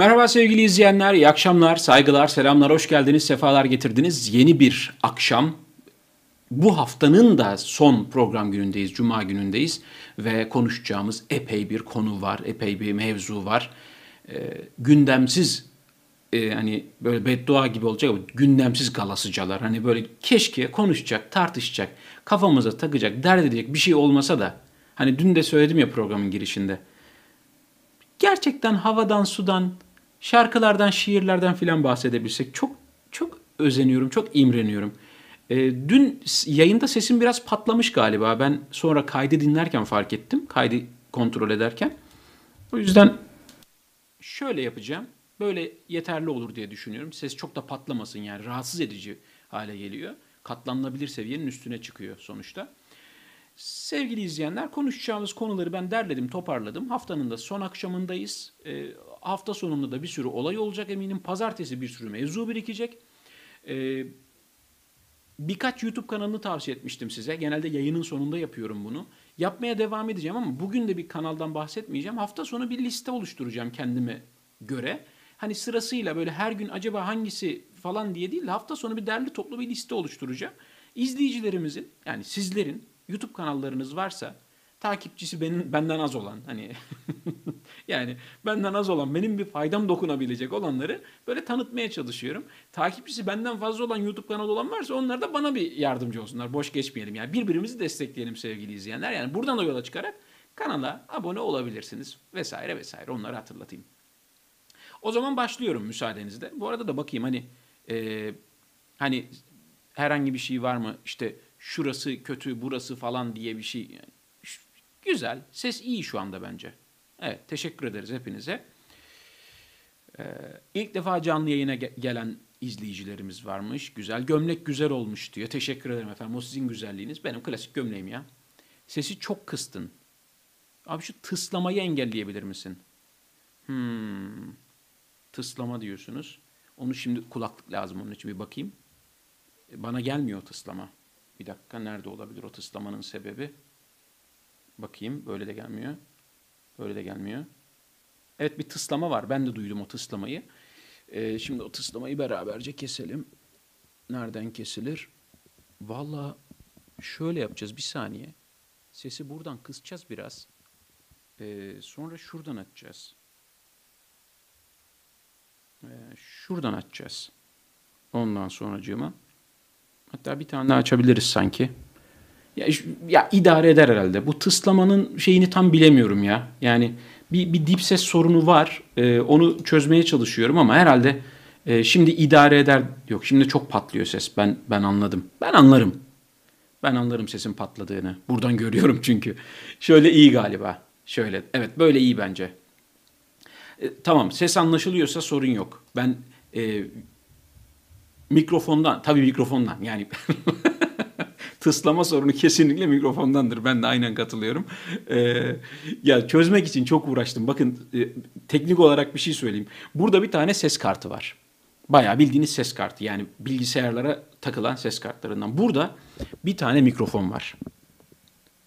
Merhaba sevgili izleyenler, iyi akşamlar, saygılar, selamlar, hoş geldiniz, sefalar getirdiniz. Yeni bir akşam. Bu haftanın da son program günündeyiz, cuma günündeyiz ve konuşacağımız epey bir konu var, epey bir mevzu var. Ee, gündemsiz, e, hani böyle beddua gibi olacak ama gündemsiz galasıcalar. Hani böyle keşke konuşacak, tartışacak, kafamıza takacak, dert edecek bir şey olmasa da. Hani dün de söyledim ya programın girişinde gerçekten havadan, sudan, şarkılardan, şiirlerden filan bahsedebilsek çok çok özeniyorum, çok imreniyorum. E, dün yayında sesim biraz patlamış galiba. Ben sonra kaydı dinlerken fark ettim. Kaydı kontrol ederken. O yüzden şöyle yapacağım. Böyle yeterli olur diye düşünüyorum. Ses çok da patlamasın yani rahatsız edici hale geliyor. Katlanılabilir seviyenin üstüne çıkıyor sonuçta. Sevgili izleyenler konuşacağımız konuları ben derledim, toparladım. Haftanın da son akşamındayız. E, hafta sonunda da bir sürü olay olacak eminim. Pazartesi bir sürü mevzu birikecek. E, birkaç YouTube kanalını tavsiye etmiştim size. Genelde yayının sonunda yapıyorum bunu. Yapmaya devam edeceğim ama bugün de bir kanaldan bahsetmeyeceğim. Hafta sonu bir liste oluşturacağım kendime göre. Hani sırasıyla böyle her gün acaba hangisi falan diye değil de hafta sonu bir derli toplu bir liste oluşturacağım. İzleyicilerimizin yani sizlerin YouTube kanallarınız varsa takipçisi benim benden az olan hani yani benden az olan benim bir faydam dokunabilecek olanları böyle tanıtmaya çalışıyorum. Takipçisi benden fazla olan YouTube kanalı olan varsa onlar da bana bir yardımcı olsunlar. Boş geçmeyelim yani birbirimizi destekleyelim sevgili izleyenler. Yani buradan da yola çıkarak kanala abone olabilirsiniz vesaire vesaire onları hatırlatayım. O zaman başlıyorum müsaadenizle. Bu arada da bakayım hani e, hani herhangi bir şey var mı işte şurası kötü, burası falan diye bir şey. Yani, güzel, ses iyi şu anda bence. Evet, teşekkür ederiz hepinize. Ee, ilk defa canlı yayına ge- gelen izleyicilerimiz varmış. Güzel. Gömlek güzel olmuş diyor. Teşekkür ederim efendim. O sizin güzelliğiniz. Benim klasik gömleğim ya. Sesi çok kıstın. Abi şu tıslamayı engelleyebilir misin? Hmm. Tıslama diyorsunuz. Onu şimdi kulaklık lazım onun için bir bakayım. Bana gelmiyor tıslama. Bir dakika nerede olabilir o tıslamanın sebebi? Bakayım böyle de gelmiyor. Böyle de gelmiyor. Evet bir tıslama var. Ben de duydum o tıslamayı. Ee, şimdi o tıslamayı beraberce keselim. Nereden kesilir? Valla şöyle yapacağız bir saniye. Sesi buradan kısacağız biraz. Ee, sonra şuradan açacağız. Ee, şuradan açacağız. Ondan sonracığıma. Hatta bir tane daha açabiliriz sanki. Ya, ya idare eder herhalde. Bu tıslamanın şeyini tam bilemiyorum ya. Yani bir, bir dip ses sorunu var. Ee, onu çözmeye çalışıyorum ama herhalde e, şimdi idare eder. Yok şimdi çok patlıyor ses. Ben ben anladım. Ben anlarım. Ben anlarım sesin patladığını. Buradan görüyorum çünkü. Şöyle iyi galiba. Şöyle. Evet böyle iyi bence. E, tamam ses anlaşılıyorsa sorun yok. Ben e, mikrofondan, tabii mikrofondan yani tıslama sorunu kesinlikle mikrofondandır. Ben de aynen katılıyorum. Ee, ya çözmek için çok uğraştım. Bakın e, teknik olarak bir şey söyleyeyim. Burada bir tane ses kartı var. Bayağı bildiğiniz ses kartı. Yani bilgisayarlara takılan ses kartlarından. Burada bir tane mikrofon var.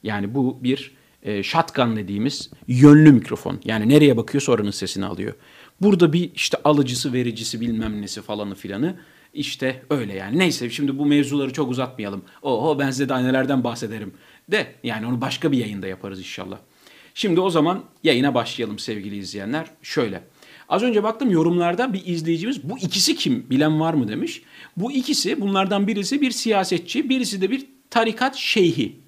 Yani bu bir e, shotgun dediğimiz yönlü mikrofon. Yani nereye bakıyorsa oranın sesini alıyor. Burada bir işte alıcısı, vericisi bilmem nesi falanı filanı işte öyle yani. Neyse şimdi bu mevzuları çok uzatmayalım. Oho ben size daha bahsederim. De yani onu başka bir yayında yaparız inşallah. Şimdi o zaman yayına başlayalım sevgili izleyenler. Şöyle. Az önce baktım yorumlarda bir izleyicimiz bu ikisi kim bilen var mı demiş. Bu ikisi bunlardan birisi bir siyasetçi birisi de bir tarikat şeyhi.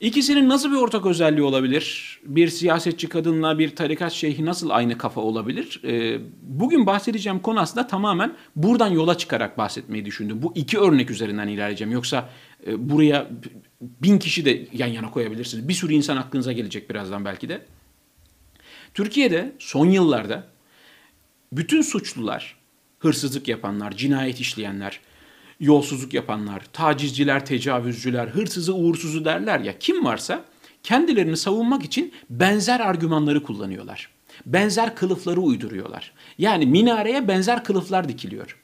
İkisinin nasıl bir ortak özelliği olabilir? Bir siyasetçi kadınla bir tarikat şeyhi nasıl aynı kafa olabilir? Ee, bugün bahsedeceğim konu aslında tamamen buradan yola çıkarak bahsetmeyi düşündüm. Bu iki örnek üzerinden ilerleyeceğim. Yoksa e, buraya bin kişi de yan yana koyabilirsiniz. Bir sürü insan aklınıza gelecek birazdan belki de. Türkiye'de son yıllarda bütün suçlular, hırsızlık yapanlar, cinayet işleyenler, yolsuzluk yapanlar, tacizciler, tecavüzcüler, hırsızı, uğursuzu derler ya kim varsa kendilerini savunmak için benzer argümanları kullanıyorlar. Benzer kılıfları uyduruyorlar. Yani minareye benzer kılıflar dikiliyor.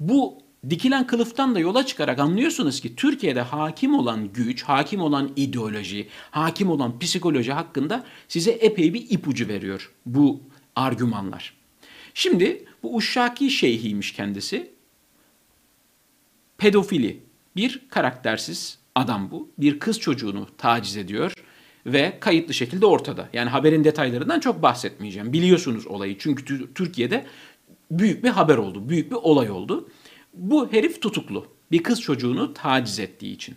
Bu dikilen kılıftan da yola çıkarak anlıyorsunuz ki Türkiye'de hakim olan güç, hakim olan ideoloji, hakim olan psikoloji hakkında size epey bir ipucu veriyor bu argümanlar. Şimdi bu Uşşaki şeyhiymiş kendisi. Pedofili. Bir karaktersiz adam bu. Bir kız çocuğunu taciz ediyor ve kayıtlı şekilde ortada. Yani haberin detaylarından çok bahsetmeyeceğim. Biliyorsunuz olayı çünkü Türkiye'de büyük bir haber oldu, büyük bir olay oldu. Bu herif tutuklu. Bir kız çocuğunu taciz ettiği için.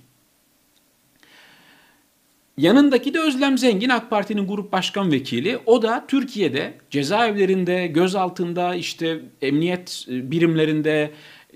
Yanındaki de Özlem Zengin AK Parti'nin grup başkan vekili. O da Türkiye'de cezaevlerinde, gözaltında, işte emniyet birimlerinde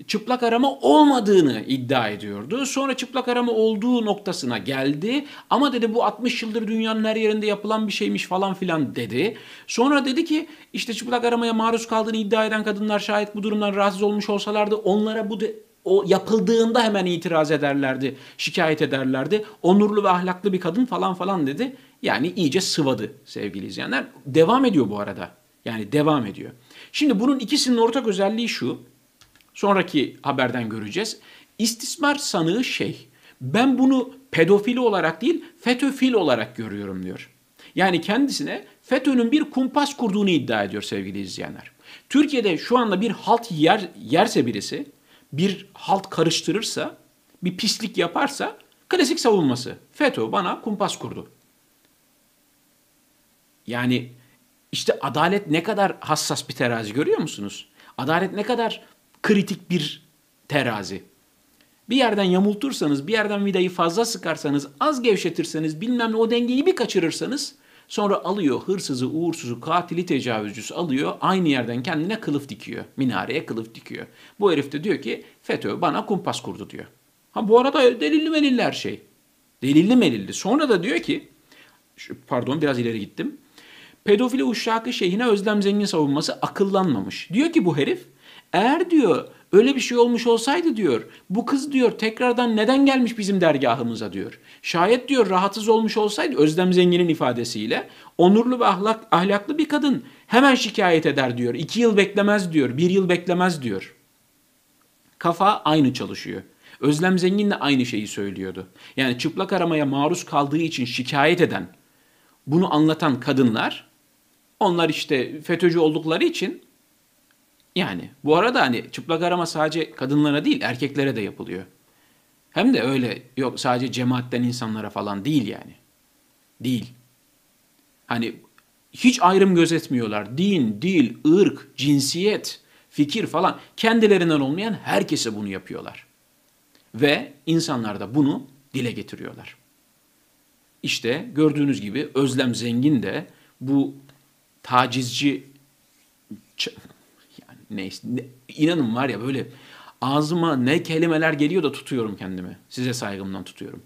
çıplak arama olmadığını iddia ediyordu. Sonra çıplak arama olduğu noktasına geldi. Ama dedi bu 60 yıldır dünyanın her yerinde yapılan bir şeymiş falan filan dedi. Sonra dedi ki işte çıplak aramaya maruz kaldığını iddia eden kadınlar şayet bu durumdan rahatsız olmuş olsalardı onlara bu de, o yapıldığında hemen itiraz ederlerdi, şikayet ederlerdi. Onurlu ve ahlaklı bir kadın falan falan dedi. Yani iyice sıvadı sevgili izleyenler. Devam ediyor bu arada. Yani devam ediyor. Şimdi bunun ikisinin ortak özelliği şu. Sonraki haberden göreceğiz. İstismar sanığı şey. Ben bunu pedofili olarak değil, FETÖ'fil olarak görüyorum diyor. Yani kendisine FETÖ'nün bir kumpas kurduğunu iddia ediyor sevgili izleyenler. Türkiye'de şu anda bir halt yer, yerse birisi, bir halt karıştırırsa, bir pislik yaparsa klasik savunması. FETÖ bana kumpas kurdu. Yani işte adalet ne kadar hassas bir terazi görüyor musunuz? Adalet ne kadar kritik bir terazi. Bir yerden yamultursanız, bir yerden vidayı fazla sıkarsanız, az gevşetirseniz, bilmem ne o dengeyi bir kaçırırsanız sonra alıyor hırsızı, uğursuzu, katili tecavüzcüsü alıyor, aynı yerden kendine kılıf dikiyor. Minareye kılıf dikiyor. Bu herif de diyor ki FETÖ bana kumpas kurdu diyor. Ha bu arada delilli melilli her şey. Delilli melilli. Sonra da diyor ki, pardon biraz ileri gittim. Pedofili uşakı şeyhine Özlem Zengin savunması akıllanmamış. Diyor ki bu herif eğer diyor öyle bir şey olmuş olsaydı diyor bu kız diyor tekrardan neden gelmiş bizim dergahımıza diyor. Şayet diyor rahatsız olmuş olsaydı Özlem Zengin'in ifadesiyle onurlu ve ahlak, ahlaklı bir kadın hemen şikayet eder diyor. İki yıl beklemez diyor, bir yıl beklemez diyor. Kafa aynı çalışıyor. Özlem Zengin de aynı şeyi söylüyordu. Yani çıplak aramaya maruz kaldığı için şikayet eden, bunu anlatan kadınlar, onlar işte FETÖ'cü oldukları için yani bu arada hani çıplak arama sadece kadınlara değil erkeklere de yapılıyor. Hem de öyle yok sadece cemaatten insanlara falan değil yani. Değil. Hani hiç ayrım gözetmiyorlar. Din, dil, ırk, cinsiyet, fikir falan kendilerinden olmayan herkese bunu yapıyorlar. Ve insanlar da bunu dile getiriyorlar. İşte gördüğünüz gibi Özlem Zengin de bu tacizci neyse. Ne, inanın var ya böyle ağzıma ne kelimeler geliyor da tutuyorum kendimi. Size saygımdan tutuyorum.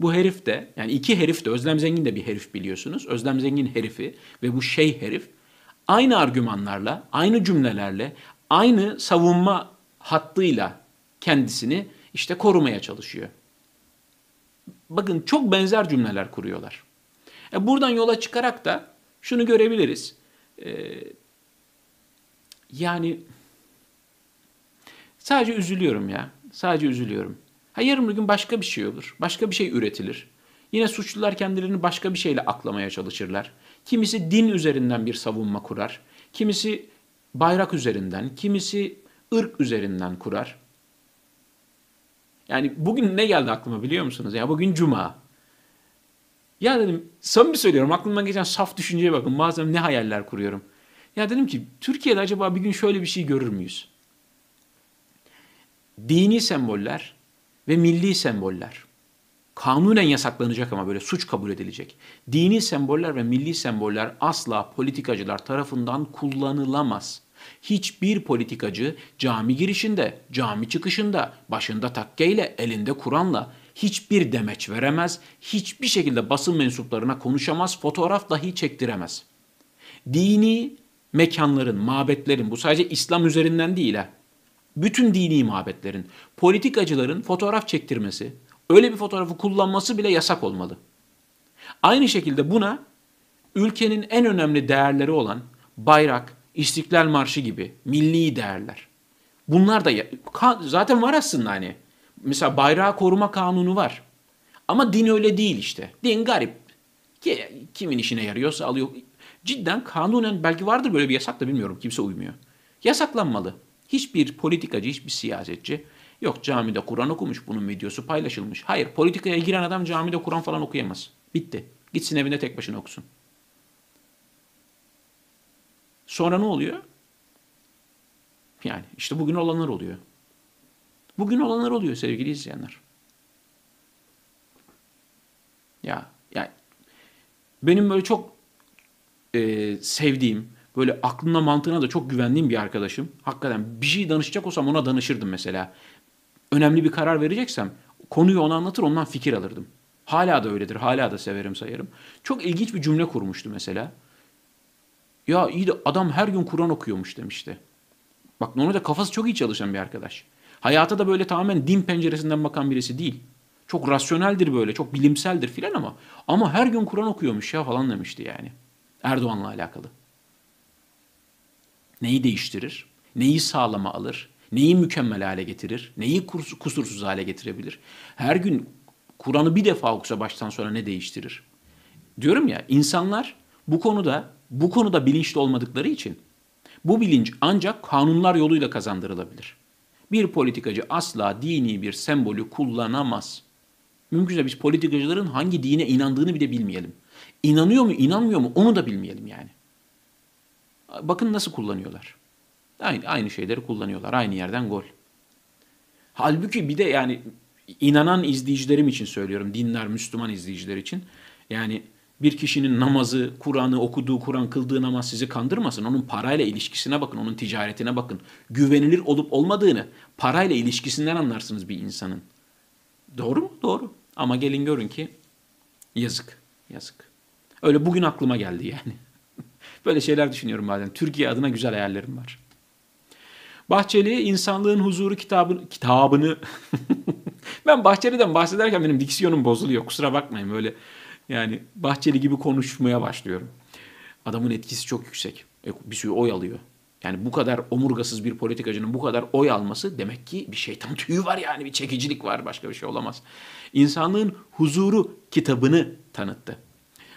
Bu herif de yani iki herif de Özlem Zengin de bir herif biliyorsunuz. Özlem Zengin herifi ve bu şey herif aynı argümanlarla, aynı cümlelerle, aynı savunma hattıyla kendisini işte korumaya çalışıyor. Bakın çok benzer cümleler kuruyorlar. E buradan yola çıkarak da şunu görebiliriz. E, yani sadece üzülüyorum ya. Sadece üzülüyorum. Ha yarın bir gün başka bir şey olur. Başka bir şey üretilir. Yine suçlular kendilerini başka bir şeyle aklamaya çalışırlar. Kimisi din üzerinden bir savunma kurar. Kimisi bayrak üzerinden, kimisi ırk üzerinden kurar. Yani bugün ne geldi aklıma biliyor musunuz? Ya bugün cuma. Ya dedim samimi söylüyorum aklıma geçen saf düşünceye bakın. Bazen ne hayaller kuruyorum. Ya dedim ki Türkiye'de acaba bir gün şöyle bir şey görür müyüz? Dini semboller ve milli semboller kanunen yasaklanacak ama böyle suç kabul edilecek. Dini semboller ve milli semboller asla politikacılar tarafından kullanılamaz. Hiçbir politikacı cami girişinde, cami çıkışında, başında takkeyle, elinde Kur'an'la hiçbir demeç veremez, hiçbir şekilde basın mensuplarına konuşamaz, fotoğraf dahi çektiremez. Dini mekanların, mabetlerin, bu sadece İslam üzerinden değil ha. Bütün dini mabetlerin, politikacıların fotoğraf çektirmesi, öyle bir fotoğrafı kullanması bile yasak olmalı. Aynı şekilde buna ülkenin en önemli değerleri olan bayrak, İstiklal Marşı gibi milli değerler. Bunlar da zaten var aslında hani. Mesela bayrağı koruma kanunu var. Ama din öyle değil işte. Din garip. Kimin işine yarıyorsa alıyor cidden kanunen belki vardır böyle bir yasak da bilmiyorum kimse uymuyor. Yasaklanmalı. Hiçbir politikacı, hiçbir siyasetçi yok camide Kur'an okumuş bunun videosu paylaşılmış. Hayır politikaya giren adam camide Kur'an falan okuyamaz. Bitti. Gitsin evinde tek başına okusun. Sonra ne oluyor? Yani işte bugün olanlar oluyor. Bugün olanlar oluyor sevgili izleyenler. Ya yani benim böyle çok e, sevdiğim, böyle aklına mantığına da çok güvendiğim bir arkadaşım. Hakikaten bir şey danışacak olsam ona danışırdım mesela. Önemli bir karar vereceksem konuyu ona anlatır ondan fikir alırdım. Hala da öyledir. Hala da severim sayarım. Çok ilginç bir cümle kurmuştu mesela. Ya iyi de adam her gün Kur'an okuyormuş demişti. Bak normalde kafası çok iyi çalışan bir arkadaş. Hayata da böyle tamamen din penceresinden bakan birisi değil. Çok rasyoneldir böyle, çok bilimseldir filan ama ama her gün Kur'an okuyormuş ya falan demişti yani. Erdoğan'la alakalı. Neyi değiştirir? Neyi sağlama alır? Neyi mükemmel hale getirir? Neyi kusursuz hale getirebilir? Her gün Kur'an'ı bir defa okusa baştan sonra ne değiştirir? Diyorum ya insanlar bu konuda bu konuda bilinçli olmadıkları için bu bilinç ancak kanunlar yoluyla kazandırılabilir. Bir politikacı asla dini bir sembolü kullanamaz. Mümkünse biz politikacıların hangi dine inandığını bile bilmeyelim. İnanıyor mu, inanmıyor mu onu da bilmeyelim yani. Bakın nasıl kullanıyorlar. Aynı, aynı şeyleri kullanıyorlar. Aynı yerden gol. Halbuki bir de yani inanan izleyicilerim için söylüyorum. Dinler, Müslüman izleyiciler için. Yani bir kişinin namazı, Kur'an'ı okuduğu, Kur'an kıldığı namaz sizi kandırmasın. Onun parayla ilişkisine bakın, onun ticaretine bakın. Güvenilir olup olmadığını parayla ilişkisinden anlarsınız bir insanın. Doğru mu? Doğru. Ama gelin görün ki yazık, yazık. Öyle bugün aklıma geldi yani. Böyle şeyler düşünüyorum bazen. Türkiye adına güzel hayallerim var. Bahçeli insanlığın huzuru kitabını kitabını ben Bahçeli'den bahsederken benim diksiyonum bozuluyor. Kusura bakmayın böyle yani Bahçeli gibi konuşmaya başlıyorum. Adamın etkisi çok yüksek. E, bir sürü oy alıyor. Yani bu kadar omurgasız bir politikacının bu kadar oy alması demek ki bir şeytan tüyü var yani bir çekicilik var başka bir şey olamaz. İnsanlığın huzuru kitabını tanıttı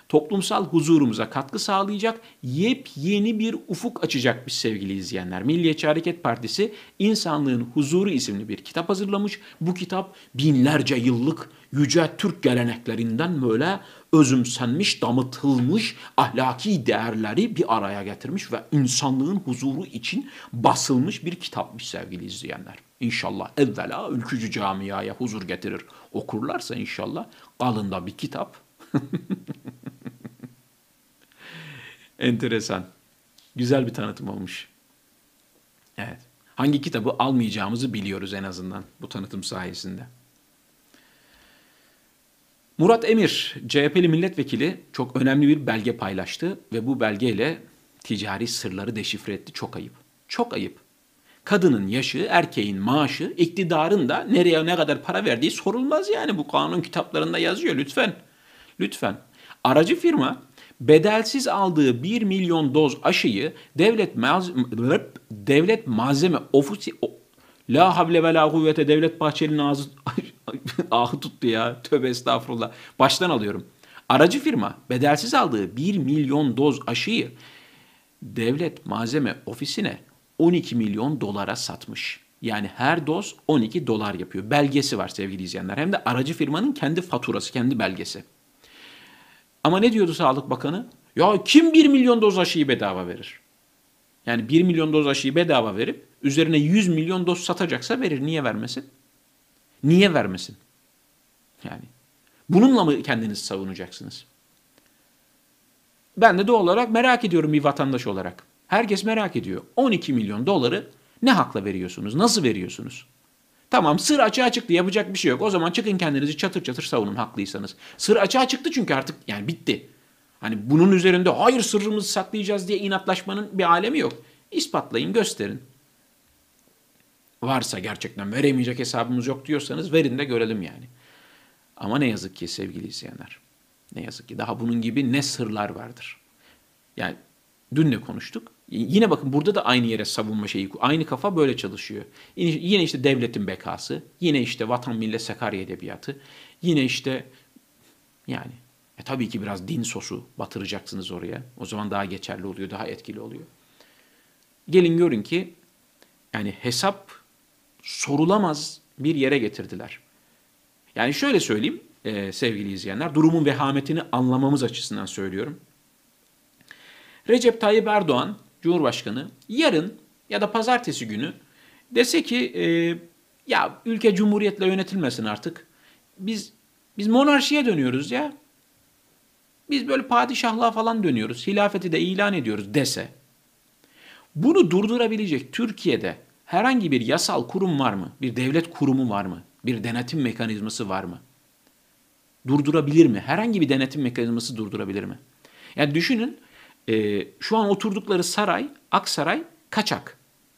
toplumsal huzurumuza katkı sağlayacak yepyeni bir ufuk açacakmış sevgili izleyenler. Milliyetçi Hareket Partisi İnsanlığın Huzuru isimli bir kitap hazırlamış. Bu kitap binlerce yıllık yüce Türk geleneklerinden böyle özümsenmiş, damıtılmış ahlaki değerleri bir araya getirmiş ve insanlığın huzuru için basılmış bir kitapmış sevgili izleyenler. İnşallah evvela ülkücü camiaya huzur getirir okurlarsa inşallah kalında bir kitap Enteresan. Güzel bir tanıtım olmuş. Evet. Hangi kitabı almayacağımızı biliyoruz en azından bu tanıtım sayesinde. Murat Emir, CHP'li milletvekili çok önemli bir belge paylaştı ve bu belgeyle ticari sırları deşifre etti. Çok ayıp. Çok ayıp. Kadının yaşı, erkeğin maaşı, iktidarın da nereye ne kadar para verdiği sorulmaz yani. Bu kanun kitaplarında yazıyor lütfen. Lütfen. Aracı firma bedelsiz aldığı 1 milyon doz aşıyı devlet malzeme, devlet malzeme ofisi La havle ve la kuvvete devlet Bahçeli'nin ağzı ahı tuttu ya. Tövbe estağfurullah. Baştan alıyorum. Aracı firma bedelsiz aldığı 1 milyon doz aşıyı devlet malzeme ofisine 12 milyon dolara satmış. Yani her doz 12 dolar yapıyor. Belgesi var sevgili izleyenler. Hem de aracı firmanın kendi faturası, kendi belgesi. Ama ne diyordu Sağlık Bakanı? Ya kim 1 milyon doz aşıyı bedava verir? Yani 1 milyon doz aşıyı bedava verip üzerine 100 milyon doz satacaksa verir. Niye vermesin? Niye vermesin? Yani bununla mı kendinizi savunacaksınız? Ben de doğal olarak merak ediyorum bir vatandaş olarak. Herkes merak ediyor. 12 milyon doları ne hakla veriyorsunuz? Nasıl veriyorsunuz? Tamam sır açığa çıktı yapacak bir şey yok. O zaman çıkın kendinizi çatır çatır savunun haklıysanız. Sır açığa çıktı çünkü artık yani bitti. Hani bunun üzerinde hayır sırrımızı saklayacağız diye inatlaşmanın bir alemi yok. İspatlayın gösterin. Varsa gerçekten veremeyecek hesabımız yok diyorsanız verin de görelim yani. Ama ne yazık ki sevgili izleyenler. Ne yazık ki daha bunun gibi ne sırlar vardır. Yani dün ne konuştuk? Yine bakın burada da aynı yere savunma şeyi, aynı kafa böyle çalışıyor. Yine işte devletin bekası, yine işte vatan millet Sakarya edebiyatı, yine işte yani E tabii ki biraz din sosu batıracaksınız oraya. O zaman daha geçerli oluyor, daha etkili oluyor. Gelin görün ki yani hesap sorulamaz bir yere getirdiler. Yani şöyle söyleyeyim e, sevgili izleyenler, durumun vehametini anlamamız açısından söylüyorum. Recep Tayyip Erdoğan, Cumhurbaşkanı, yarın ya da pazartesi günü dese ki e, ya ülke cumhuriyetle yönetilmesin artık. Biz biz monarşiye dönüyoruz ya. Biz böyle padişahlığa falan dönüyoruz. Hilafeti de ilan ediyoruz dese. Bunu durdurabilecek Türkiye'de herhangi bir yasal kurum var mı? Bir devlet kurumu var mı? Bir denetim mekanizması var mı? Durdurabilir mi? Herhangi bir denetim mekanizması durdurabilir mi? Yani düşünün e, şu an oturdukları saray, Aksaray, kaçak.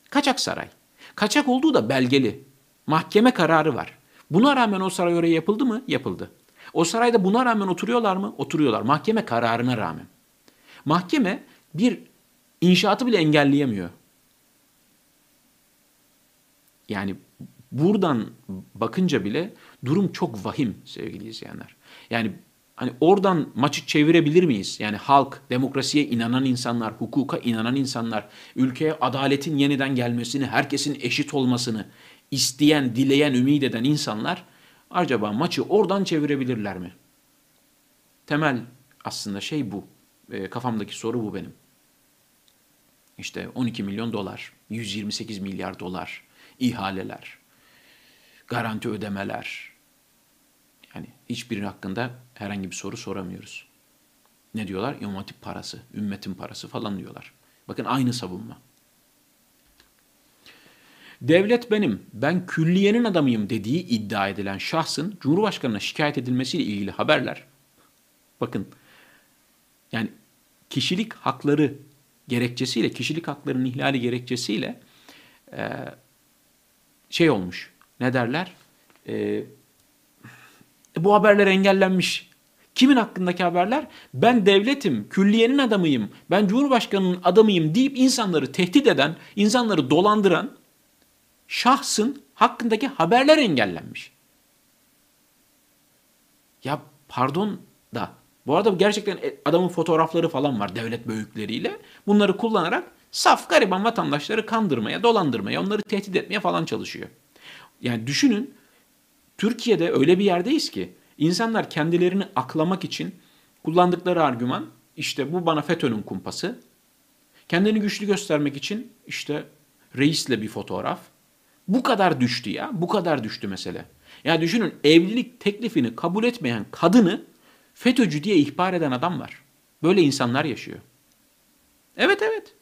Kaçak saray. Kaçak olduğu da belgeli. Mahkeme kararı var. Buna rağmen o saray oraya yapıldı mı? Yapıldı. O sarayda buna rağmen oturuyorlar mı? Oturuyorlar. Mahkeme kararına rağmen. Mahkeme bir inşaatı bile engelleyemiyor. Yani buradan bakınca bile durum çok vahim sevgili izleyenler. Yani hani oradan maçı çevirebilir miyiz? Yani halk, demokrasiye inanan insanlar, hukuka inanan insanlar, ülkeye adaletin yeniden gelmesini, herkesin eşit olmasını isteyen, dileyen, ümit eden insanlar acaba maçı oradan çevirebilirler mi? Temel aslında şey bu. E, kafamdaki soru bu benim. İşte 12 milyon dolar, 128 milyar dolar, ihaleler, garanti ödemeler. Yani hiçbiri hakkında herhangi bir soru soramıyoruz. Ne diyorlar? İmam parası, ümmetin parası falan diyorlar. Bakın aynı savunma. Devlet benim, ben külliyenin adamıyım dediği iddia edilen şahsın Cumhurbaşkanı'na şikayet edilmesiyle ilgili haberler. Bakın yani kişilik hakları gerekçesiyle, kişilik haklarının ihlali gerekçesiyle şey olmuş. Ne derler? E, bu haberler engellenmiş. Kimin hakkındaki haberler? Ben devletim, külliyenin adamıyım, ben cumhurbaşkanının adamıyım deyip insanları tehdit eden, insanları dolandıran şahsın hakkındaki haberler engellenmiş. Ya pardon da bu arada gerçekten e, adamın fotoğrafları falan var devlet büyükleriyle. Bunları kullanarak saf gariban vatandaşları kandırmaya, dolandırmaya, onları tehdit etmeye falan çalışıyor. Yani düşünün Türkiye'de öyle bir yerdeyiz ki insanlar kendilerini aklamak için kullandıkları argüman işte bu bana FETÖ'nün kumpası. Kendini güçlü göstermek için işte reisle bir fotoğraf. Bu kadar düştü ya. Bu kadar düştü mesele. Ya düşünün evlilik teklifini kabul etmeyen kadını FETÖ'cü diye ihbar eden adam var. Böyle insanlar yaşıyor. Evet evet.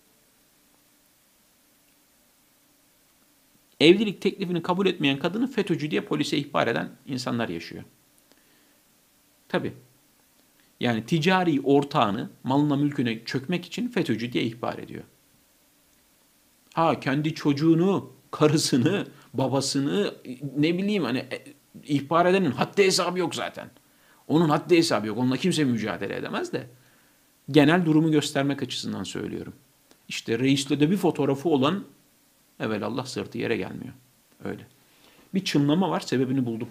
Evlilik teklifini kabul etmeyen kadını FETÖ'cü diye polise ihbar eden insanlar yaşıyor. Tabi. Yani ticari ortağını malına mülküne çökmek için FETÖ'cü diye ihbar ediyor. Ha kendi çocuğunu, karısını, babasını ne bileyim hani e, ihbar edenin haddi hesabı yok zaten. Onun haddi hesabı yok. Onunla kimse mücadele edemez de. Genel durumu göstermek açısından söylüyorum. İşte reisle de bir fotoğrafı olan evvel Allah sırtı yere gelmiyor. Öyle. Bir çınlama var sebebini buldum.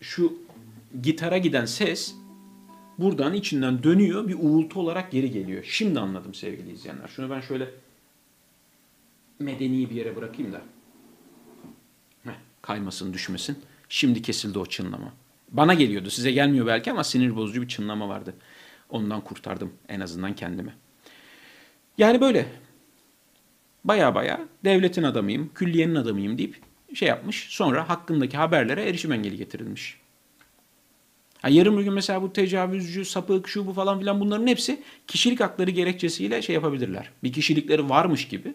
Şu gitara giden ses buradan içinden dönüyor bir uğultu olarak geri geliyor. Şimdi anladım sevgili izleyenler. Şunu ben şöyle medeni bir yere bırakayım da. Heh, kaymasın düşmesin. Şimdi kesildi o çınlama. Bana geliyordu size gelmiyor belki ama sinir bozucu bir çınlama vardı. Ondan kurtardım en azından kendimi. Yani böyle baya baya devletin adamıyım, külliyenin adamıyım deyip şey yapmış. Sonra hakkındaki haberlere erişim engeli getirilmiş. Ha, yarın bir gün mesela bu tecavüzcü, sapık, şu bu falan filan bunların hepsi kişilik hakları gerekçesiyle şey yapabilirler. Bir kişilikleri varmış gibi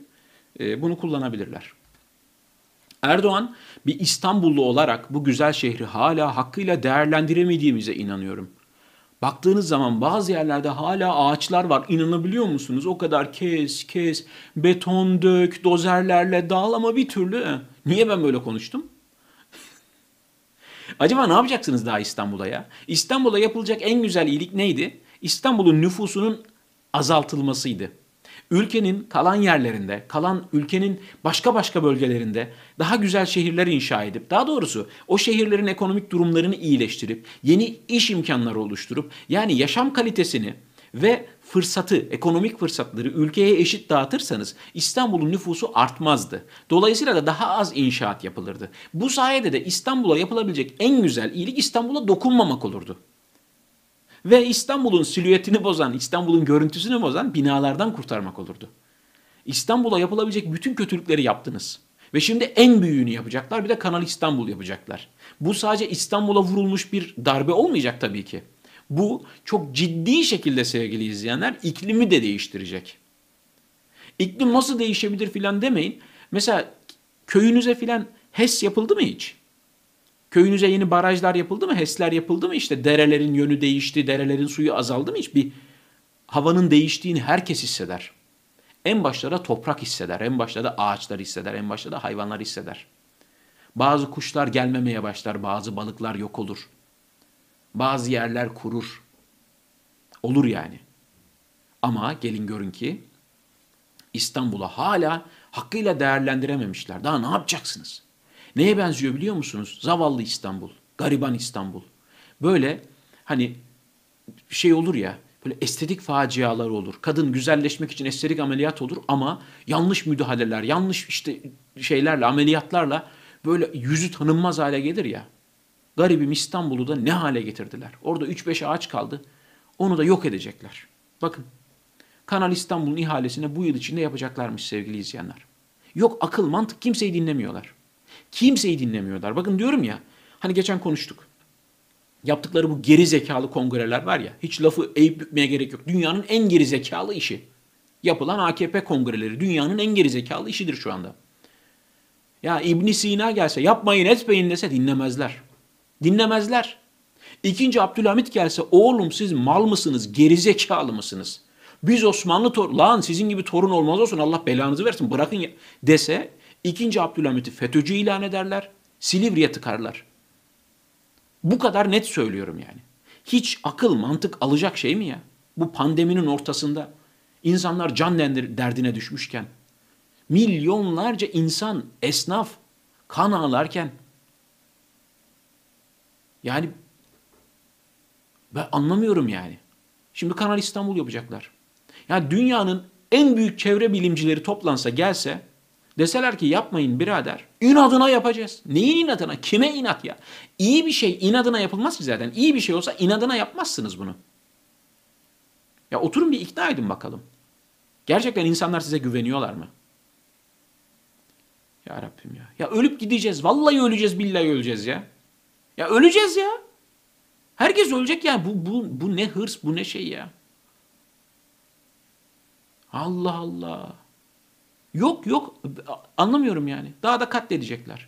e, bunu kullanabilirler. Erdoğan bir İstanbullu olarak bu güzel şehri hala hakkıyla değerlendiremediğimize inanıyorum. Baktığınız zaman bazı yerlerde hala ağaçlar var. İnanabiliyor musunuz? O kadar kes kes, beton dök, dozerlerle dağıl ama bir türlü. Niye ben böyle konuştum? Acaba ne yapacaksınız daha İstanbul'a ya? İstanbul'a yapılacak en güzel iyilik neydi? İstanbul'un nüfusunun azaltılmasıydı. Ülkenin kalan yerlerinde, kalan ülkenin başka başka bölgelerinde daha güzel şehirler inşa edip, daha doğrusu o şehirlerin ekonomik durumlarını iyileştirip, yeni iş imkanları oluşturup, yani yaşam kalitesini ve fırsatı, ekonomik fırsatları ülkeye eşit dağıtırsanız İstanbul'un nüfusu artmazdı. Dolayısıyla da daha az inşaat yapılırdı. Bu sayede de İstanbul'a yapılabilecek en güzel iyilik İstanbul'a dokunmamak olurdu. Ve İstanbul'un silüetini bozan, İstanbul'un görüntüsünü bozan binalardan kurtarmak olurdu. İstanbul'a yapılabilecek bütün kötülükleri yaptınız. Ve şimdi en büyüğünü yapacaklar bir de Kanal İstanbul yapacaklar. Bu sadece İstanbul'a vurulmuş bir darbe olmayacak tabii ki. Bu çok ciddi şekilde sevgili izleyenler iklimi de değiştirecek. İklim nasıl değişebilir filan demeyin. Mesela köyünüze filan HES yapıldı mı hiç? Köyünüze yeni barajlar yapıldı mı? HES'ler yapıldı mı? İşte derelerin yönü değişti, derelerin suyu azaldı mı hiç? Bir havanın değiştiğini herkes hisseder. En başta da toprak hisseder, en başta da ağaçlar hisseder, en başta da hayvanlar hisseder. Bazı kuşlar gelmemeye başlar, bazı balıklar yok olur. Bazı yerler kurur. Olur yani. Ama gelin görün ki İstanbul'a hala hakkıyla değerlendirememişler. Daha ne yapacaksınız? Neye benziyor biliyor musunuz? Zavallı İstanbul, gariban İstanbul. Böyle hani şey olur ya, böyle estetik facialar olur. Kadın güzelleşmek için estetik ameliyat olur ama yanlış müdahaleler, yanlış işte şeylerle, ameliyatlarla böyle yüzü tanınmaz hale gelir ya. Garibim İstanbul'u da ne hale getirdiler. Orada 3-5 ağaç kaldı. Onu da yok edecekler. Bakın Kanal İstanbul'un ihalesini bu yıl içinde yapacaklarmış sevgili izleyenler. Yok akıl mantık kimseyi dinlemiyorlar. Kimseyi dinlemiyorlar. Bakın diyorum ya hani geçen konuştuk. Yaptıkları bu geri zekalı kongreler var ya hiç lafı eğip bükmeye gerek yok. Dünyanın en geri zekalı işi. Yapılan AKP kongreleri dünyanın en geri zekalı işidir şu anda. Ya İbn Sina gelse yapmayın etmeyin dese dinlemezler. Dinlemezler. İkinci Abdülhamit gelse oğlum siz mal mısınız, gerizekalı mısınız? Biz Osmanlı tor lan sizin gibi torun olmaz olsun Allah belanızı versin bırakın dese ikinci Abdülhamit'i FETÖ'cü ilan ederler. Silivri'ye tıkarlar. Bu kadar net söylüyorum yani. Hiç akıl mantık alacak şey mi ya? Bu pandeminin ortasında insanlar can derdine düşmüşken milyonlarca insan, esnaf kan ağlarken yani ben anlamıyorum yani. Şimdi Kanal İstanbul yapacaklar. Yani dünyanın en büyük çevre bilimcileri toplansa gelse deseler ki yapmayın birader. İnadına yapacağız. Neyin inadına? Kime inat ya? İyi bir şey inadına yapılmaz ki zaten. İyi bir şey olsa inadına yapmazsınız bunu. Ya oturun bir ikna edin bakalım. Gerçekten insanlar size güveniyorlar mı? Ya Rabbim ya. Ya ölüp gideceğiz. Vallahi öleceğiz, billahi öleceğiz ya. Ya öleceğiz ya. Herkes ölecek ya. Bu, bu, bu ne hırs, bu ne şey ya. Allah Allah. Yok yok anlamıyorum yani. Daha da katledecekler.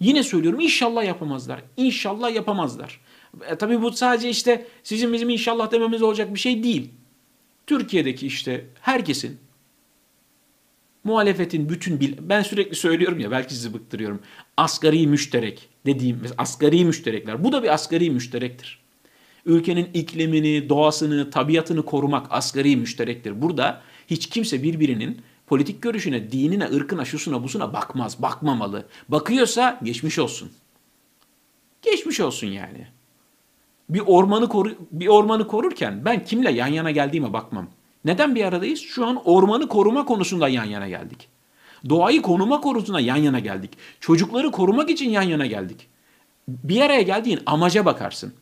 Yine söylüyorum inşallah yapamazlar. İnşallah yapamazlar. E, tabii bu sadece işte sizin bizim inşallah dememiz olacak bir şey değil. Türkiye'deki işte herkesin muhalefetin bütün bil ben sürekli söylüyorum ya belki sizi bıktırıyorum. Asgari müşterek dediğim asgari müşterekler. Bu da bir asgari müşterektir. Ülkenin iklimini, doğasını, tabiatını korumak asgari müşterektir. Burada hiç kimse birbirinin politik görüşüne, dinine, ırkına, şusuna, busuna bakmaz, bakmamalı. Bakıyorsa geçmiş olsun. Geçmiş olsun yani. Bir ormanı koru bir ormanı korurken ben kimle yan yana geldiğime bakmam. Neden bir aradayız? Şu an ormanı koruma konusunda yan yana geldik. Doğayı koruma konusunda yan yana geldik. Çocukları korumak için yan yana geldik. Bir araya geldiğin amaca bakarsın.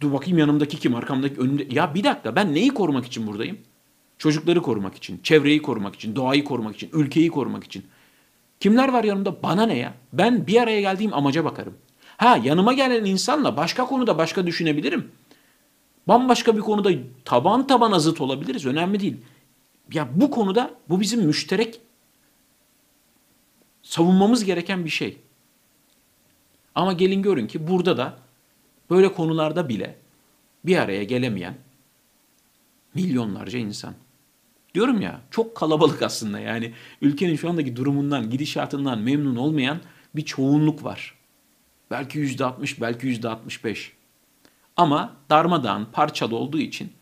Dur bakayım yanımdaki kim, arkamdaki, önümde. Ya bir dakika ben neyi korumak için buradayım? Çocukları korumak için, çevreyi korumak için, doğayı korumak için, ülkeyi korumak için. Kimler var yanımda? Bana ne ya? Ben bir araya geldiğim amaca bakarım. Ha yanıma gelen insanla başka konuda başka düşünebilirim. Bambaşka bir konuda taban taban zıt olabiliriz. Önemli değil. Ya bu konuda bu bizim müşterek savunmamız gereken bir şey. Ama gelin görün ki burada da böyle konularda bile bir araya gelemeyen milyonlarca insan. Diyorum ya çok kalabalık aslında yani ülkenin şu andaki durumundan, gidişatından memnun olmayan bir çoğunluk var. Belki yüzde altmış, belki yüzde altmış beş. Ama darmadağın, parçalı olduğu için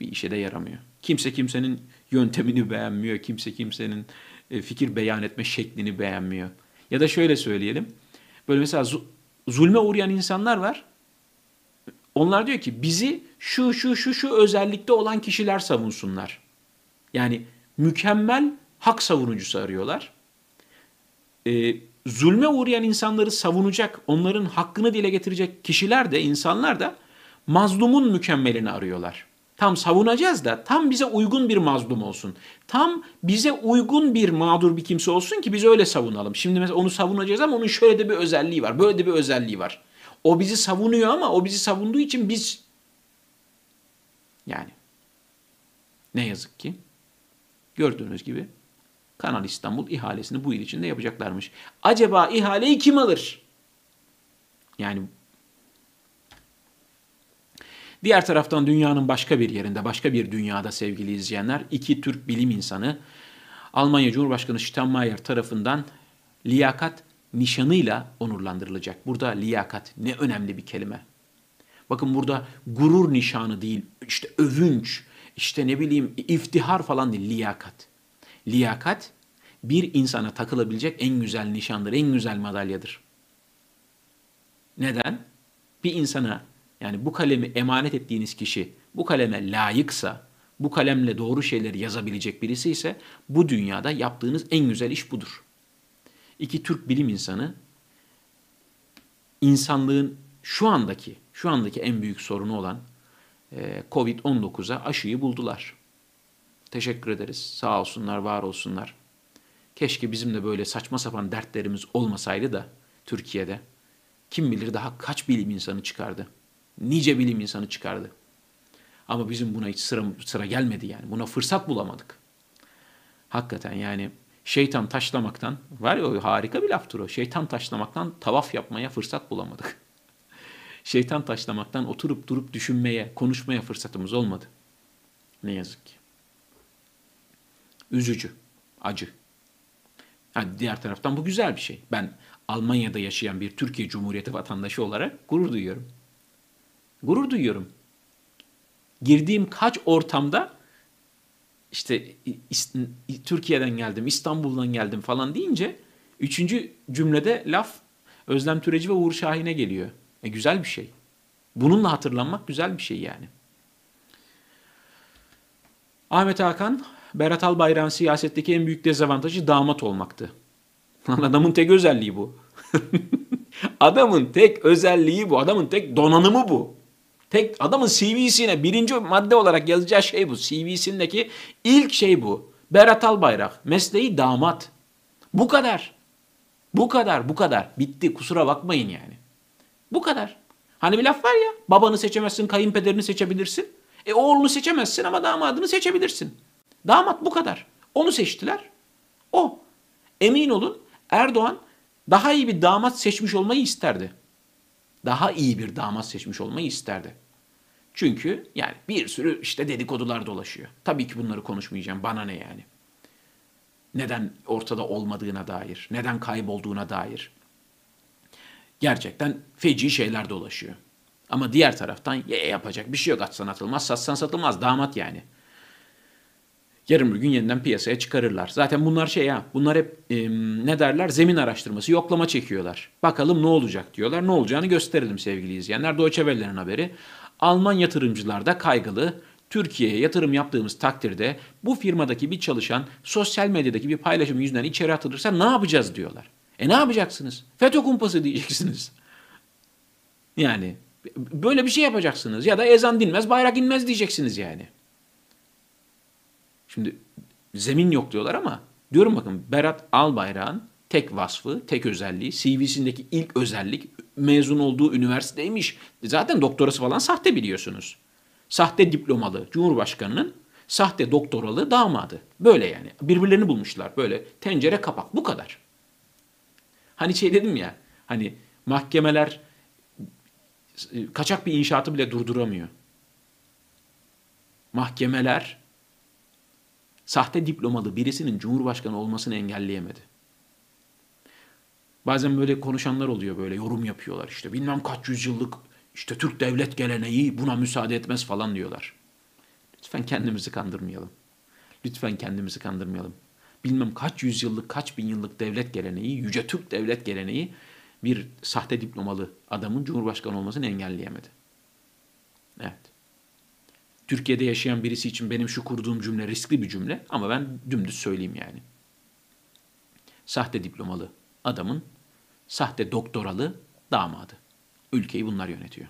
bir işe de yaramıyor. Kimse kimsenin yöntemini beğenmiyor. Kimse kimsenin e, fikir beyan etme şeklini beğenmiyor. Ya da şöyle söyleyelim. Böyle mesela zulme uğrayan insanlar var. Onlar diyor ki bizi şu şu şu şu özellikte olan kişiler savunsunlar. Yani mükemmel hak savunucusu arıyorlar. Ee, zulme uğrayan insanları savunacak, onların hakkını dile getirecek kişiler de, insanlar da mazlumun mükemmelini arıyorlar. Tam savunacağız da tam bize uygun bir mazlum olsun. Tam bize uygun bir mağdur bir kimse olsun ki biz öyle savunalım. Şimdi mesela onu savunacağız ama onun şöyle de bir özelliği var, böyle de bir özelliği var. O bizi savunuyor ama o bizi savunduğu için biz yani ne yazık ki gördüğünüz gibi Kanal İstanbul ihalesini bu yıl içinde yapacaklarmış. Acaba ihaleyi kim alır? Yani diğer taraftan dünyanın başka bir yerinde, başka bir dünyada sevgili izleyenler, iki Türk bilim insanı Almanya Cumhurbaşkanı Steinmeier tarafından liyakat nişanıyla onurlandırılacak. Burada liyakat ne önemli bir kelime. Bakın burada gurur nişanı değil, işte övünç, işte ne bileyim iftihar falan değil, liyakat. Liyakat bir insana takılabilecek en güzel nişandır, en güzel madalyadır. Neden? Bir insana yani bu kalemi emanet ettiğiniz kişi bu kaleme layıksa, bu kalemle doğru şeyleri yazabilecek birisi ise bu dünyada yaptığınız en güzel iş budur. İki Türk bilim insanı insanlığın şu andaki şu andaki en büyük sorunu olan Covid-19'a aşıyı buldular. Teşekkür ederiz. Sağ olsunlar, var olsunlar. Keşke bizim de böyle saçma sapan dertlerimiz olmasaydı da Türkiye'de. Kim bilir daha kaç bilim insanı çıkardı. Nice bilim insanı çıkardı. Ama bizim buna hiç sıra, sıra gelmedi yani. Buna fırsat bulamadık. Hakikaten yani şeytan taşlamaktan, var ya harika bir laftır o. Şeytan taşlamaktan tavaf yapmaya fırsat bulamadık. Şeytan taşlamaktan oturup durup düşünmeye, konuşmaya fırsatımız olmadı. Ne yazık ki. Üzücü, acı. Yani diğer taraftan bu güzel bir şey. Ben Almanya'da yaşayan bir Türkiye Cumhuriyeti vatandaşı olarak gurur duyuyorum. Gurur duyuyorum. Girdiğim kaç ortamda işte Türkiye'den geldim, İstanbul'dan geldim falan deyince üçüncü cümlede laf Özlem Türeci ve Uğur Şahin'e geliyor. E güzel bir şey. Bununla hatırlanmak güzel bir şey yani. Ahmet Hakan Berat Albayrak'ın siyasetteki en büyük dezavantajı damat olmaktı. Adamın tek özelliği bu. adamın tek özelliği bu. Adamın tek donanımı bu. Tek adamın CV'sine birinci madde olarak yazacağı şey bu. CV'sindeki ilk şey bu. Berat Albayrak mesleği damat. Bu kadar. Bu kadar, bu kadar. Bitti. Kusura bakmayın yani. Bu kadar. Hani bir laf var ya, babanı seçemezsin, kayınpederini seçebilirsin. E oğlunu seçemezsin ama damadını seçebilirsin. Damat bu kadar. Onu seçtiler. O. Emin olun Erdoğan daha iyi bir damat seçmiş olmayı isterdi. Daha iyi bir damat seçmiş olmayı isterdi. Çünkü yani bir sürü işte dedikodular dolaşıyor. Tabii ki bunları konuşmayacağım. Bana ne yani? Neden ortada olmadığına dair, neden kaybolduğuna dair. Gerçekten feci şeyler dolaşıyor. Ama diğer taraftan ye yapacak bir şey yok. Atsan atılmaz, satsan satılmaz. Damat yani yarın bir gün yeniden piyasaya çıkarırlar. Zaten bunlar şey ya, bunlar hep e, ne derler zemin araştırması, yoklama çekiyorlar. Bakalım ne olacak diyorlar. Ne olacağını gösterelim sevgili izleyenler. Deutsche Welle'nin haberi. Alman yatırımcılar da kaygılı. Türkiye'ye yatırım yaptığımız takdirde bu firmadaki bir çalışan sosyal medyadaki bir paylaşım yüzünden içeri atılırsa ne yapacağız diyorlar. E ne yapacaksınız? FETÖ kumpası diyeceksiniz. Yani böyle bir şey yapacaksınız ya da ezan dinmez bayrak inmez diyeceksiniz yani. Şimdi zemin yok diyorlar ama diyorum bakın Berat Albayrak'ın tek vasfı, tek özelliği, CV'sindeki ilk özellik mezun olduğu üniversiteymiş. Zaten doktorası falan sahte biliyorsunuz. Sahte diplomalı Cumhurbaşkanı'nın sahte doktoralı damadı. Böyle yani. Birbirlerini bulmuşlar. Böyle tencere kapak. Bu kadar. Hani şey dedim ya. Hani mahkemeler kaçak bir inşaatı bile durduramıyor. Mahkemeler sahte diplomalı birisinin cumhurbaşkanı olmasını engelleyemedi. Bazen böyle konuşanlar oluyor böyle yorum yapıyorlar işte bilmem kaç yüzyıllık işte Türk devlet geleneği buna müsaade etmez falan diyorlar. Lütfen kendimizi kandırmayalım. Lütfen kendimizi kandırmayalım. Bilmem kaç yüzyıllık, kaç bin yıllık devlet geleneği, Yüce Türk devlet geleneği bir sahte diplomalı adamın Cumhurbaşkanı olmasını engelleyemedi. Evet. Türkiye'de yaşayan birisi için benim şu kurduğum cümle riskli bir cümle ama ben dümdüz söyleyeyim yani. Sahte diplomalı adamın sahte doktoralı damadı. Ülkeyi bunlar yönetiyor.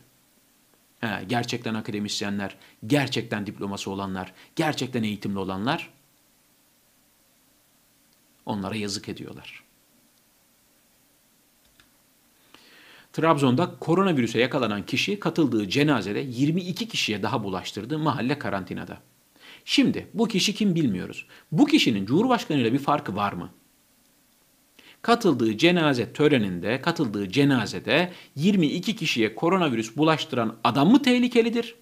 He, gerçekten akademisyenler, gerçekten diploması olanlar, gerçekten eğitimli olanlar onlara yazık ediyorlar. Trabzon'da koronavirüse yakalanan kişi katıldığı cenazede 22 kişiye daha bulaştırdı mahalle karantinada. Şimdi bu kişi kim bilmiyoruz. Bu kişinin Cumhurbaşkanı ile bir farkı var mı? Katıldığı cenaze töreninde, katıldığı cenazede 22 kişiye koronavirüs bulaştıran adam mı tehlikelidir?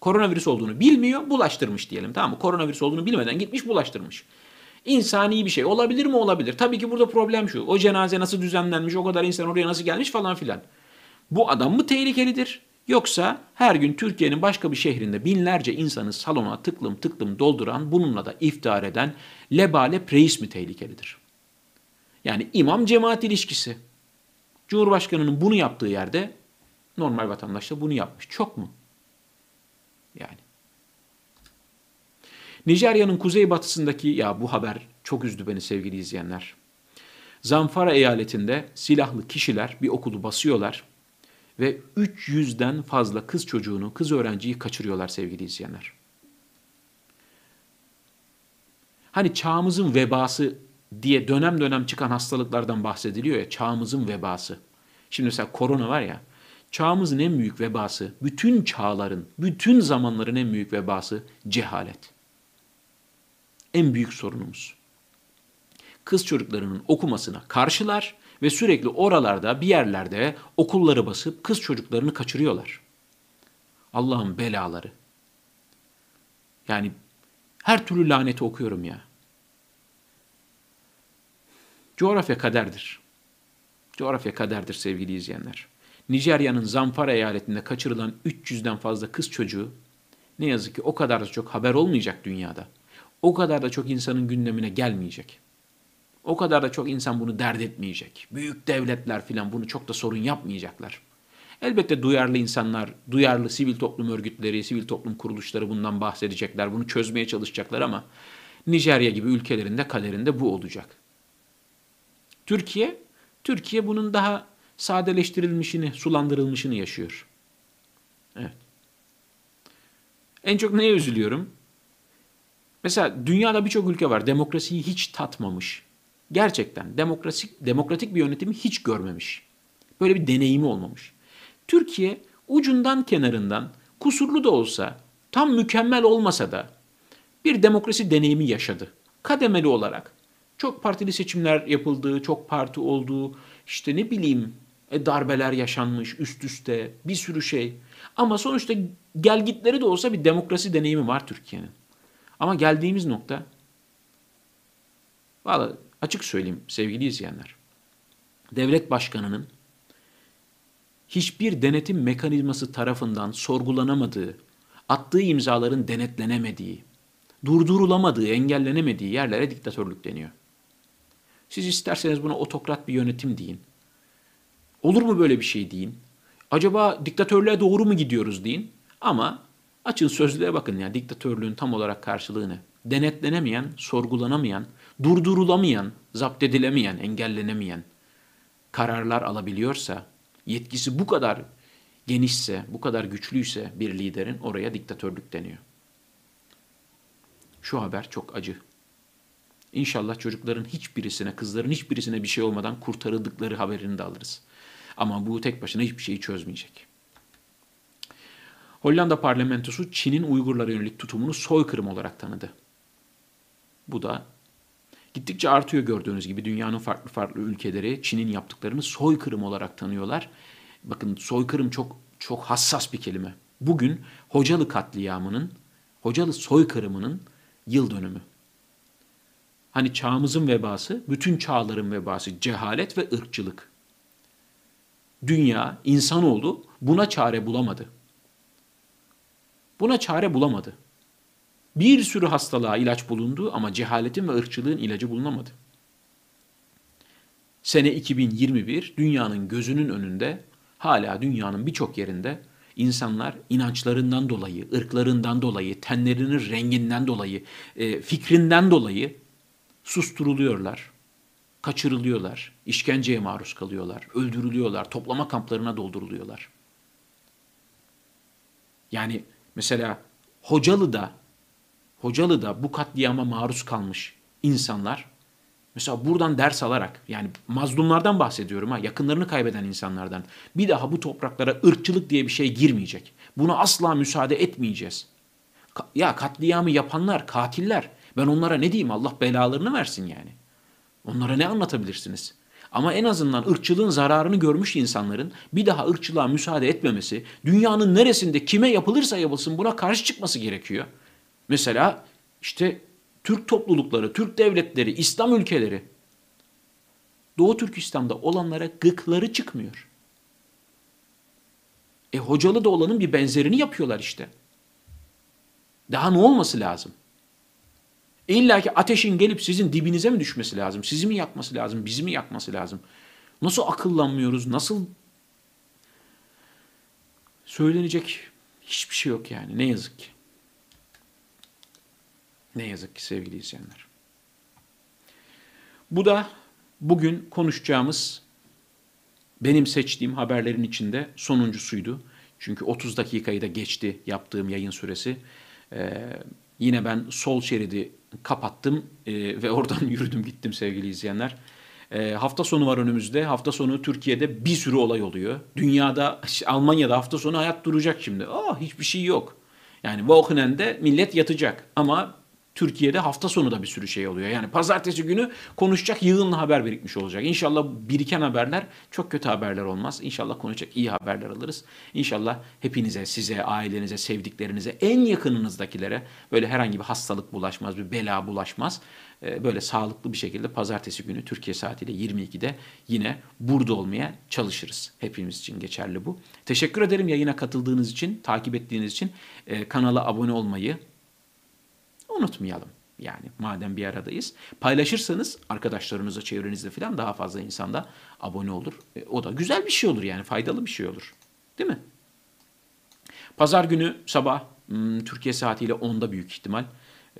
Koronavirüs olduğunu bilmiyor, bulaştırmış diyelim tamam mı? Koronavirüs olduğunu bilmeden gitmiş bulaştırmış. İnsani bir şey. Olabilir mi? Olabilir. Tabii ki burada problem şu. O cenaze nasıl düzenlenmiş, o kadar insan oraya nasıl gelmiş falan filan. Bu adam mı tehlikelidir? Yoksa her gün Türkiye'nin başka bir şehrinde binlerce insanı salona tıklım tıklım dolduran, bununla da iftihar eden lebale preis mi tehlikelidir? Yani imam cemaat ilişkisi. Cumhurbaşkanının bunu yaptığı yerde normal vatandaş da bunu yapmış. Çok mu? Yani. Nijerya'nın kuzeybatısındaki, ya bu haber çok üzdü beni sevgili izleyenler. Zamfara eyaletinde silahlı kişiler bir okulu basıyorlar ve 300'den fazla kız çocuğunu, kız öğrenciyi kaçırıyorlar sevgili izleyenler. Hani çağımızın vebası diye dönem dönem çıkan hastalıklardan bahsediliyor ya, çağımızın vebası. Şimdi mesela korona var ya, çağımızın en büyük vebası, bütün çağların, bütün zamanların en büyük vebası cehalet en büyük sorunumuz. Kız çocuklarının okumasına karşılar ve sürekli oralarda bir yerlerde okulları basıp kız çocuklarını kaçırıyorlar. Allah'ın belaları. Yani her türlü laneti okuyorum ya. Coğrafya kaderdir. Coğrafya kaderdir sevgili izleyenler. Nijerya'nın Zamfara eyaletinde kaçırılan 300'den fazla kız çocuğu ne yazık ki o kadar da çok haber olmayacak dünyada o kadar da çok insanın gündemine gelmeyecek. O kadar da çok insan bunu dert etmeyecek. Büyük devletler filan bunu çok da sorun yapmayacaklar. Elbette duyarlı insanlar, duyarlı sivil toplum örgütleri, sivil toplum kuruluşları bundan bahsedecekler, bunu çözmeye çalışacaklar ama Nijerya gibi ülkelerinde kaderinde bu olacak. Türkiye, Türkiye bunun daha sadeleştirilmişini, sulandırılmışını yaşıyor. Evet. En çok neye üzülüyorum? Mesela dünyada birçok ülke var demokrasiyi hiç tatmamış. Gerçekten demokratik, demokratik bir yönetimi hiç görmemiş. Böyle bir deneyimi olmamış. Türkiye ucundan kenarından kusurlu da olsa, tam mükemmel olmasa da bir demokrasi deneyimi yaşadı. Kademeli olarak. Çok partili seçimler yapıldığı, çok parti olduğu, işte ne bileyim e, darbeler yaşanmış üst üste, bir sürü şey. Ama sonuçta gelgitleri de olsa bir demokrasi deneyimi var Türkiye'nin. Ama geldiğimiz nokta, valla açık söyleyeyim sevgili izleyenler, devlet başkanının hiçbir denetim mekanizması tarafından sorgulanamadığı, attığı imzaların denetlenemediği, durdurulamadığı, engellenemediği yerlere diktatörlük deniyor. Siz isterseniz buna otokrat bir yönetim deyin. Olur mu böyle bir şey deyin. Acaba diktatörlüğe doğru mu gidiyoruz deyin. Ama Açın sözlüğe bakın ya diktatörlüğün tam olarak karşılığı ne? Denetlenemeyen, sorgulanamayan, durdurulamayan, zapt edilemeyen, engellenemeyen kararlar alabiliyorsa, yetkisi bu kadar genişse, bu kadar güçlüyse bir liderin oraya diktatörlük deniyor. Şu haber çok acı. İnşallah çocukların hiçbirisine, kızların hiçbirisine bir şey olmadan kurtarıldıkları haberini de alırız. Ama bu tek başına hiçbir şeyi çözmeyecek. Hollanda parlamentosu Çin'in Uygurlara yönelik tutumunu soykırım olarak tanıdı. Bu da gittikçe artıyor gördüğünüz gibi dünyanın farklı farklı ülkeleri Çin'in yaptıklarını soykırım olarak tanıyorlar. Bakın soykırım çok çok hassas bir kelime. Bugün Hocalı katliamının, Hocalı soykırımının yıl dönümü. Hani çağımızın vebası, bütün çağların vebası cehalet ve ırkçılık. Dünya, insanoğlu buna çare bulamadı. Buna çare bulamadı. Bir sürü hastalığa ilaç bulundu ama cehaletin ve ırkçılığın ilacı bulunamadı. Sene 2021 dünyanın gözünün önünde hala dünyanın birçok yerinde insanlar inançlarından dolayı, ırklarından dolayı, tenlerinin renginden dolayı, e, fikrinden dolayı susturuluyorlar, kaçırılıyorlar, işkenceye maruz kalıyorlar, öldürülüyorlar, toplama kamplarına dolduruluyorlar. Yani mesela Hocalı'da Hocalı'da bu katliama maruz kalmış insanlar mesela buradan ders alarak yani mazlumlardan bahsediyorum ha yakınlarını kaybeden insanlardan bir daha bu topraklara ırkçılık diye bir şey girmeyecek. Buna asla müsaade etmeyeceğiz. Ya katliamı yapanlar katiller. Ben onlara ne diyeyim Allah belalarını versin yani. Onlara ne anlatabilirsiniz? Ama en azından ırkçılığın zararını görmüş insanların bir daha ırkçılığa müsaade etmemesi, dünyanın neresinde kime yapılırsa yapılsın buna karşı çıkması gerekiyor. Mesela işte Türk toplulukları, Türk devletleri, İslam ülkeleri Doğu Türkistan'da olanlara gıkları çıkmıyor. E hocalı da olanın bir benzerini yapıyorlar işte. Daha ne olması lazım? İlla ki ateşin gelip sizin dibinize mi düşmesi lazım? Sizi mi yakması lazım? Bizi mi yakması lazım? Nasıl akıllanmıyoruz? Nasıl söylenecek hiçbir şey yok yani ne yazık ki. Ne yazık ki sevgili izleyenler. Bu da bugün konuşacağımız benim seçtiğim haberlerin içinde sonuncusuydu. Çünkü 30 dakikayı da geçti yaptığım yayın süresi. Ee, yine ben sol şeridi kapattım e, ve oradan yürüdüm gittim sevgili izleyenler. E, hafta sonu var önümüzde. Hafta sonu Türkiye'de bir sürü olay oluyor. Dünyada, Almanya'da hafta sonu hayat duracak şimdi. Aa hiçbir şey yok. Yani Wochenend'de millet yatacak ama Türkiye'de hafta sonu da bir sürü şey oluyor. Yani pazartesi günü konuşacak yığınla haber birikmiş olacak. İnşallah biriken haberler çok kötü haberler olmaz. İnşallah konuşacak iyi haberler alırız. İnşallah hepinize, size, ailenize, sevdiklerinize, en yakınınızdakilere böyle herhangi bir hastalık bulaşmaz, bir bela bulaşmaz. Ee, böyle sağlıklı bir şekilde pazartesi günü Türkiye saatiyle 22'de yine burada olmaya çalışırız. Hepimiz için geçerli bu. Teşekkür ederim yayına katıldığınız için, takip ettiğiniz için. Ee, kanala abone olmayı, unutmayalım. Yani madem bir aradayız. Paylaşırsanız arkadaşlarınızla, çevrenizde falan daha fazla insanda abone olur. E, o da güzel bir şey olur yani faydalı bir şey olur. Değil mi? Pazar günü sabah hmm, Türkiye saatiyle 10'da büyük ihtimal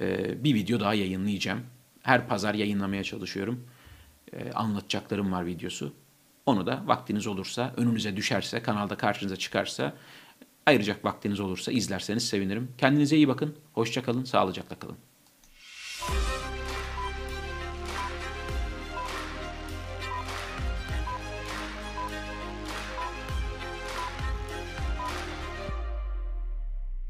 e, bir video daha yayınlayacağım. Her pazar yayınlamaya çalışıyorum. E, anlatacaklarım var videosu. Onu da vaktiniz olursa, önünüze düşerse, kanalda karşınıza çıkarsa ayıracak vaktiniz olursa izlerseniz sevinirim. Kendinize iyi bakın. Hoşça kalın. Sağlıcakla kalın.